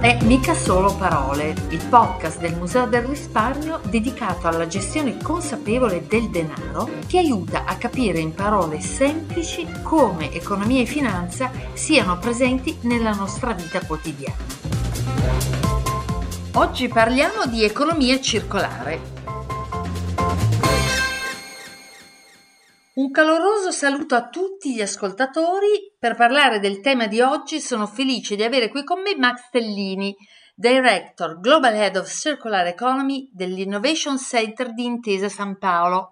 è Mica Solo Parole, il podcast del Museo del Risparmio dedicato alla gestione consapevole del denaro che aiuta a capire in parole semplici come economia e finanza siano presenti nella nostra vita quotidiana. Oggi parliamo di economia circolare, Un caloroso saluto a tutti gli ascoltatori. Per parlare del tema di oggi sono felice di avere qui con me Max Stellini, Director Global Head of Circular Economy dell'Innovation Center di Intesa San Paolo.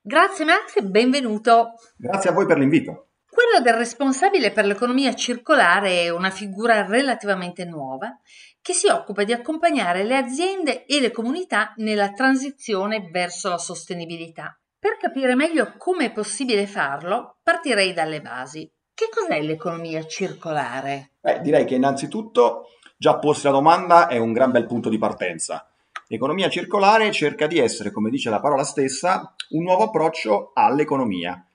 Grazie Max e benvenuto. Grazie a voi per l'invito. Quello del responsabile per l'economia circolare è una figura relativamente nuova che si occupa di accompagnare le aziende e le comunità nella transizione verso la sostenibilità. Per capire meglio come è possibile farlo, partirei dalle basi. Che cos'è l'economia circolare? Beh, direi che innanzitutto già porsi la domanda è un gran bel punto di partenza. L'economia circolare cerca di essere, come dice la parola stessa, un nuovo approccio all'economia.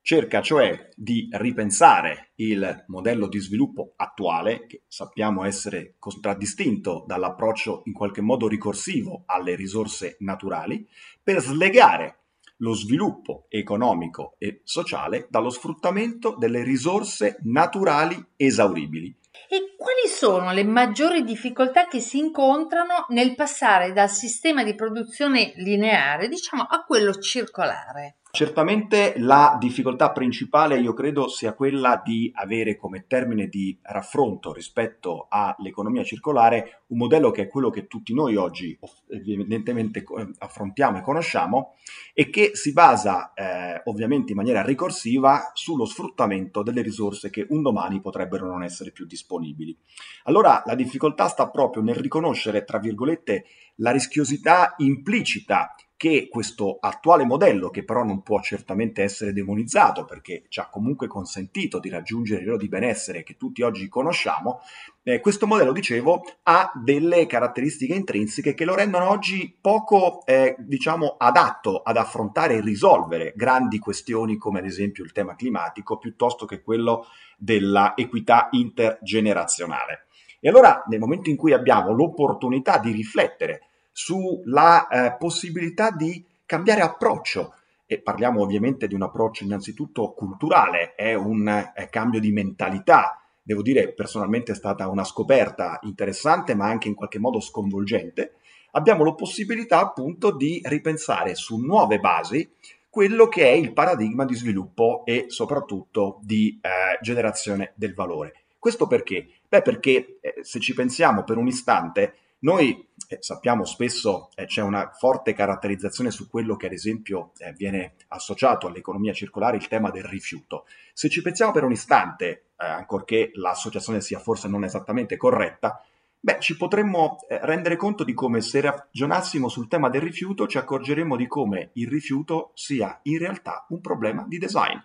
Cerca cioè di ripensare il modello di sviluppo attuale, che sappiamo essere contraddistinto dall'approccio in qualche modo ricorsivo alle risorse naturali, per slegare lo sviluppo economico e sociale dallo sfruttamento delle risorse naturali esauribili. E quali sono le maggiori difficoltà che si incontrano nel passare dal sistema di produzione lineare, diciamo, a quello circolare? Certamente la difficoltà principale io credo sia quella di avere come termine di raffronto rispetto all'economia circolare un modello che è quello che tutti noi oggi evidentemente affrontiamo e conosciamo e che si basa eh, ovviamente in maniera ricorsiva sullo sfruttamento delle risorse che un domani potrebbero non essere più disponibili. Allora la difficoltà sta proprio nel riconoscere, tra virgolette, la rischiosità implicita che questo attuale modello, che però non può certamente essere demonizzato perché ci ha comunque consentito di raggiungere il livello di benessere che tutti oggi conosciamo, eh, questo modello, dicevo, ha delle caratteristiche intrinseche che lo rendono oggi poco, eh, diciamo, adatto ad affrontare e risolvere grandi questioni come ad esempio il tema climatico, piuttosto che quello della equità intergenerazionale. E allora, nel momento in cui abbiamo l'opportunità di riflettere sulla eh, possibilità di cambiare approccio. E parliamo ovviamente di un approccio innanzitutto culturale, è un è cambio di mentalità. Devo dire, personalmente è stata una scoperta interessante, ma anche in qualche modo sconvolgente. Abbiamo la possibilità appunto di ripensare su nuove basi quello che è il paradigma di sviluppo e soprattutto di eh, generazione del valore. Questo perché? Beh, perché eh, se ci pensiamo per un istante, noi eh, sappiamo spesso eh, c'è una forte caratterizzazione su quello che ad esempio eh, viene associato all'economia circolare, il tema del rifiuto. Se ci pensiamo per un istante, eh, ancorché l'associazione sia forse non esattamente corretta, beh, ci potremmo eh, rendere conto di come se ragionassimo sul tema del rifiuto ci accorgeremo di come il rifiuto sia in realtà un problema di design.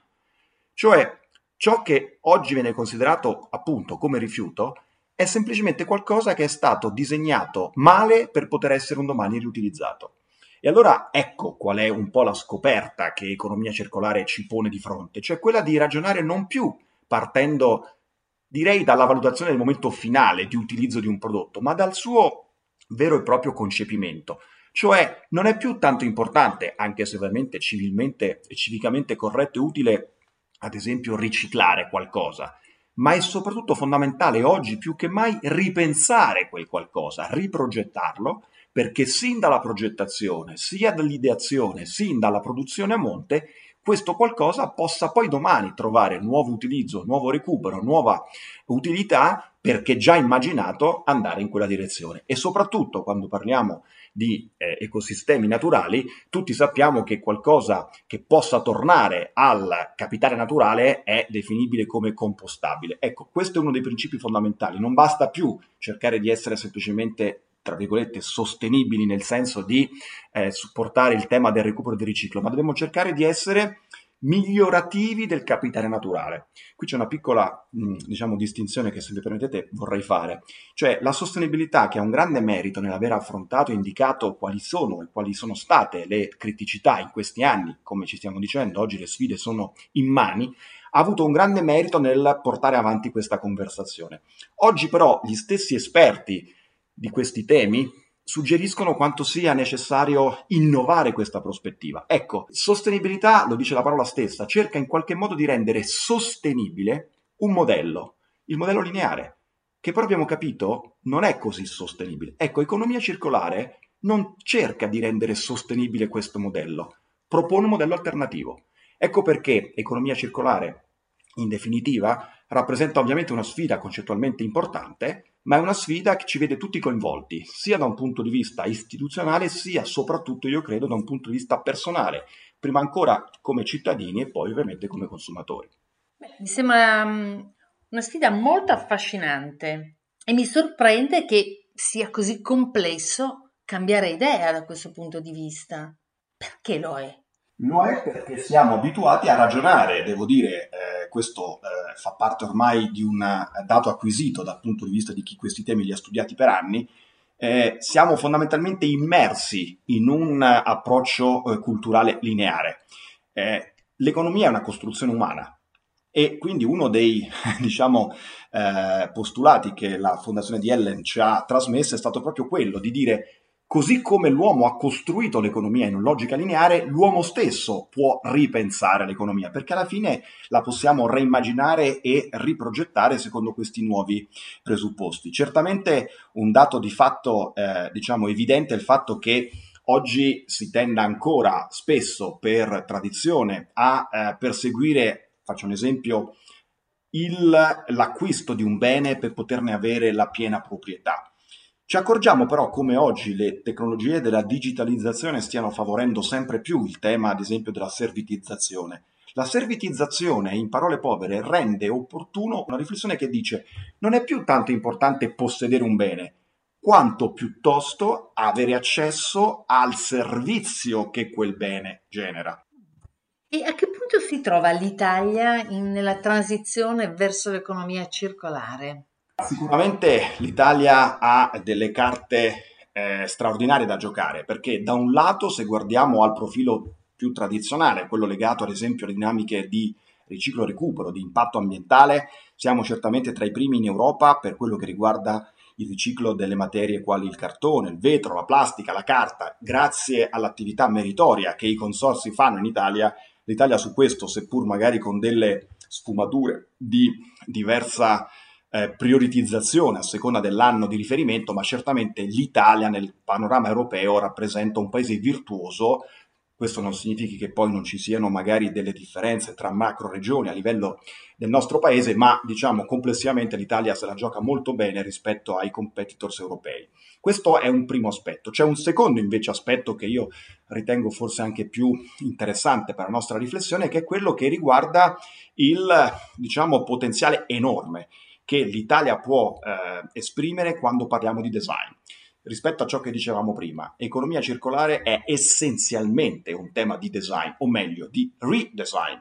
Cioè, ciò che oggi viene considerato appunto come rifiuto è semplicemente qualcosa che è stato disegnato male per poter essere un domani riutilizzato. E allora ecco qual è un po' la scoperta che economia circolare ci pone di fronte, cioè quella di ragionare non più partendo, direi, dalla valutazione del momento finale di utilizzo di un prodotto, ma dal suo vero e proprio concepimento. Cioè non è più tanto importante, anche se ovviamente civilmente e civicamente corretto e utile, ad esempio, riciclare qualcosa, ma è soprattutto fondamentale oggi più che mai ripensare quel qualcosa, riprogettarlo, perché sin dalla progettazione, sia dall'ideazione, sin dalla produzione a monte, questo qualcosa possa poi domani trovare nuovo utilizzo, nuovo recupero, nuova utilità perché già immaginato andare in quella direzione. E soprattutto quando parliamo di eh, ecosistemi naturali, tutti sappiamo che qualcosa che possa tornare al capitale naturale è definibile come compostabile. Ecco, questo è uno dei principi fondamentali. Non basta più cercare di essere semplicemente tra virgolette, sostenibili nel senso di eh, supportare il tema del recupero e del riciclo, ma dobbiamo cercare di essere migliorativi del capitale naturale. Qui c'è una piccola, diciamo, distinzione che se mi permettete vorrei fare, cioè la sostenibilità che ha un grande merito nell'aver affrontato e indicato quali sono e quali sono state le criticità in questi anni, come ci stiamo dicendo, oggi le sfide sono immani, ha avuto un grande merito nel portare avanti questa conversazione. Oggi però gli stessi esperti di questi temi suggeriscono quanto sia necessario innovare questa prospettiva. Ecco, sostenibilità, lo dice la parola stessa, cerca in qualche modo di rendere sostenibile un modello, il modello lineare, che però abbiamo capito non è così sostenibile. Ecco, economia circolare non cerca di rendere sostenibile questo modello, propone un modello alternativo. Ecco perché economia circolare, in definitiva, rappresenta ovviamente una sfida concettualmente importante, ma è una sfida che ci vede tutti coinvolti, sia da un punto di vista istituzionale, sia soprattutto, io credo, da un punto di vista personale, prima ancora come cittadini e poi ovviamente come consumatori. Beh, mi sembra um, una sfida molto affascinante e mi sorprende che sia così complesso cambiare idea da questo punto di vista. Perché lo è? Lo è perché siamo abituati a ragionare, devo dire, eh, questo eh, fa parte ormai di un dato acquisito dal punto di vista di chi questi temi li ha studiati per anni, eh, siamo fondamentalmente immersi in un approccio eh, culturale lineare. Eh, l'economia è una costruzione umana, e quindi uno dei diciamo, eh, postulati che la fondazione di Ellen ci ha trasmesso è stato proprio quello di dire Così come l'uomo ha costruito l'economia in una logica lineare, l'uomo stesso può ripensare l'economia, perché alla fine la possiamo reimmaginare e riprogettare secondo questi nuovi presupposti. Certamente un dato di fatto, eh, diciamo, evidente è il fatto che oggi si tende ancora spesso per tradizione a eh, perseguire, faccio un esempio, il, l'acquisto di un bene per poterne avere la piena proprietà. Ci accorgiamo però come oggi le tecnologie della digitalizzazione stiano favorendo sempre più il tema, ad esempio, della servitizzazione. La servitizzazione, in parole povere, rende opportuno una riflessione che dice non è più tanto importante possedere un bene, quanto piuttosto avere accesso al servizio che quel bene genera. E a che punto si trova l'Italia in, nella transizione verso l'economia circolare? Sicuramente l'Italia ha delle carte eh, straordinarie da giocare perché da un lato se guardiamo al profilo più tradizionale, quello legato ad esempio alle dinamiche di riciclo recupero, di impatto ambientale, siamo certamente tra i primi in Europa per quello che riguarda il riciclo delle materie quali il cartone, il vetro, la plastica, la carta. Grazie all'attività meritoria che i consorsi fanno in Italia, l'Italia su questo, seppur magari con delle sfumature di diversa eh, prioritizzazione a seconda dell'anno di riferimento, ma certamente l'Italia nel panorama europeo rappresenta un paese virtuoso. Questo non significa che poi non ci siano magari delle differenze tra macro regioni a livello del nostro paese, ma diciamo complessivamente l'Italia se la gioca molto bene rispetto ai competitors europei. Questo è un primo aspetto. C'è un secondo invece aspetto che io ritengo forse anche più interessante per la nostra riflessione, che è quello che riguarda il diciamo, potenziale enorme che l'Italia può eh, esprimere quando parliamo di design. Rispetto a ciò che dicevamo prima, economia circolare è essenzialmente un tema di design, o meglio, di redesign.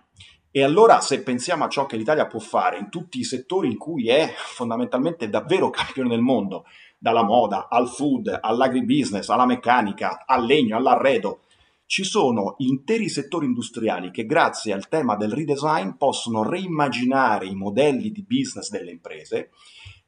E allora se pensiamo a ciò che l'Italia può fare in tutti i settori in cui è fondamentalmente davvero campione del mondo, dalla moda al food, all'agribusiness, alla meccanica, al legno, all'arredo, ci sono interi settori industriali che grazie al tema del redesign possono reimmaginare i modelli di business delle imprese.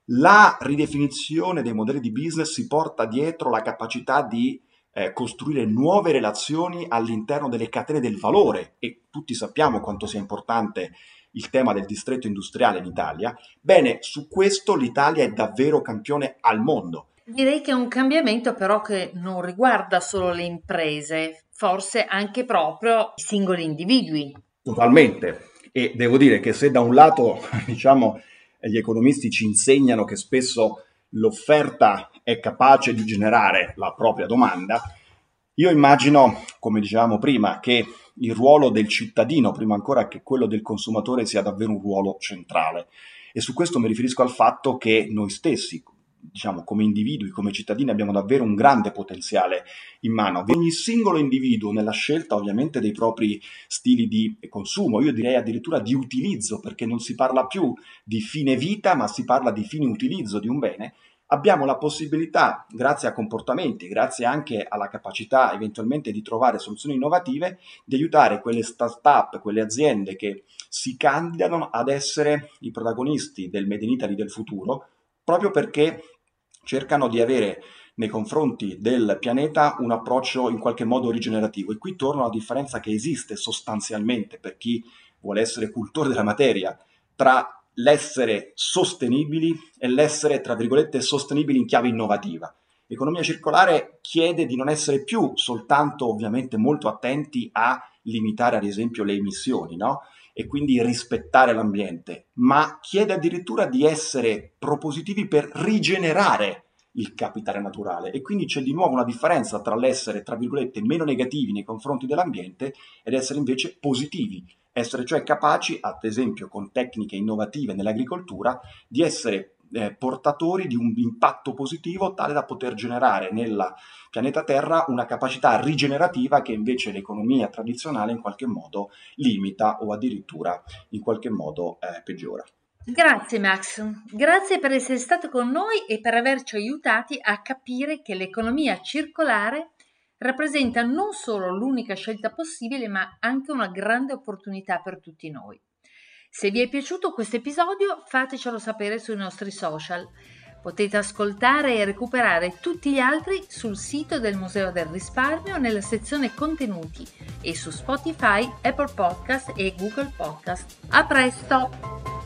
La ridefinizione dei modelli di business si porta dietro la capacità di eh, costruire nuove relazioni all'interno delle catene del valore e tutti sappiamo quanto sia importante il tema del distretto industriale in Italia. Bene, su questo l'Italia è davvero campione al mondo. Direi che è un cambiamento però che non riguarda solo le imprese, forse anche proprio i singoli individui. Totalmente. E devo dire che se da un lato, diciamo, gli economisti ci insegnano che spesso l'offerta è capace di generare la propria domanda, io immagino, come dicevamo prima, che il ruolo del cittadino, prima ancora che quello del consumatore, sia davvero un ruolo centrale. E su questo mi riferisco al fatto che noi stessi, diciamo, come individui, come cittadini, abbiamo davvero un grande potenziale in mano. Ogni singolo individuo nella scelta ovviamente dei propri stili di consumo, io direi addirittura di utilizzo, perché non si parla più di fine vita, ma si parla di fine utilizzo di un bene, abbiamo la possibilità, grazie a comportamenti, grazie anche alla capacità eventualmente di trovare soluzioni innovative, di aiutare quelle start-up, quelle aziende che si candidano ad essere i protagonisti del Made in Italy del futuro, proprio perché cercano di avere nei confronti del pianeta un approccio in qualche modo rigenerativo. E qui torna la differenza che esiste sostanzialmente per chi vuole essere cultore della materia tra l'essere sostenibili e l'essere, tra virgolette, sostenibili in chiave innovativa. L'economia circolare chiede di non essere più soltanto, ovviamente, molto attenti a limitare, ad esempio, le emissioni, no? E quindi rispettare l'ambiente, ma chiede addirittura di essere propositivi per rigenerare il capitale naturale. E quindi c'è di nuovo una differenza tra l'essere, tra virgolette, meno negativi nei confronti dell'ambiente ed essere invece positivi, essere cioè capaci, ad esempio con tecniche innovative nell'agricoltura, di essere eh, portatori di un impatto positivo tale da poter generare nel pianeta Terra una capacità rigenerativa che invece l'economia tradizionale in qualche modo limita o addirittura in qualche modo eh, peggiora. Grazie Max, grazie per essere stato con noi e per averci aiutati a capire che l'economia circolare rappresenta non solo l'unica scelta possibile, ma anche una grande opportunità per tutti noi. Se vi è piaciuto questo episodio, fatecelo sapere sui nostri social. Potete ascoltare e recuperare tutti gli altri sul sito del Museo del Risparmio nella sezione contenuti e su Spotify, Apple Podcast e Google Podcast. A presto!